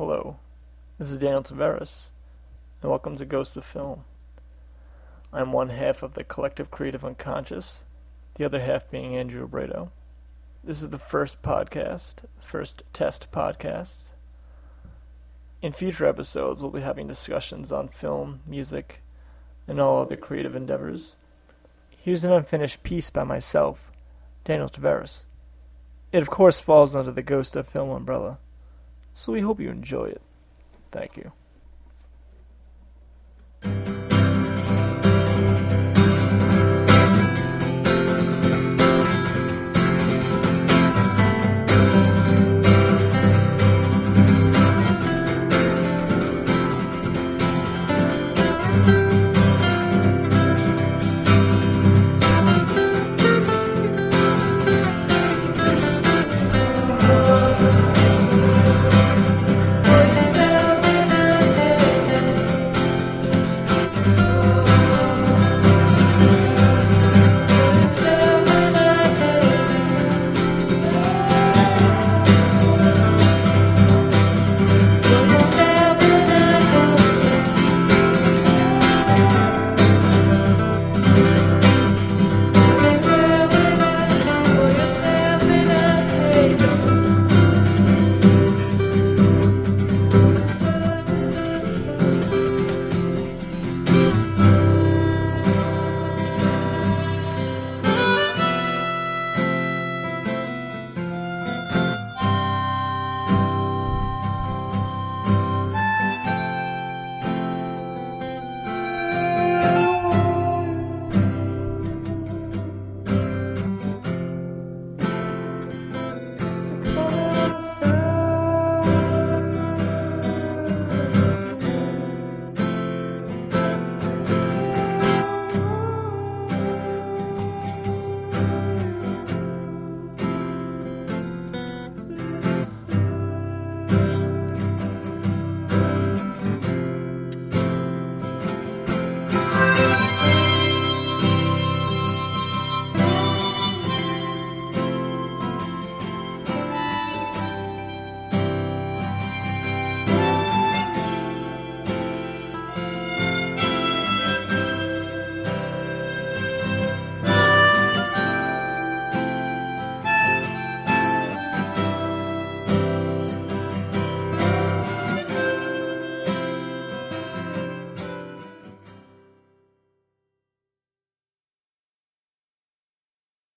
Hello, this is Daniel Tavares, and welcome to Ghost of Film. I'm one half of the collective creative unconscious, the other half being Andrew Abrado. This is the first podcast, first test podcast. In future episodes, we'll be having discussions on film, music, and all other creative endeavors. Here's an unfinished piece by myself, Daniel Tavares. It, of course, falls under the Ghost of Film umbrella, so we hope you enjoy it. Thank you.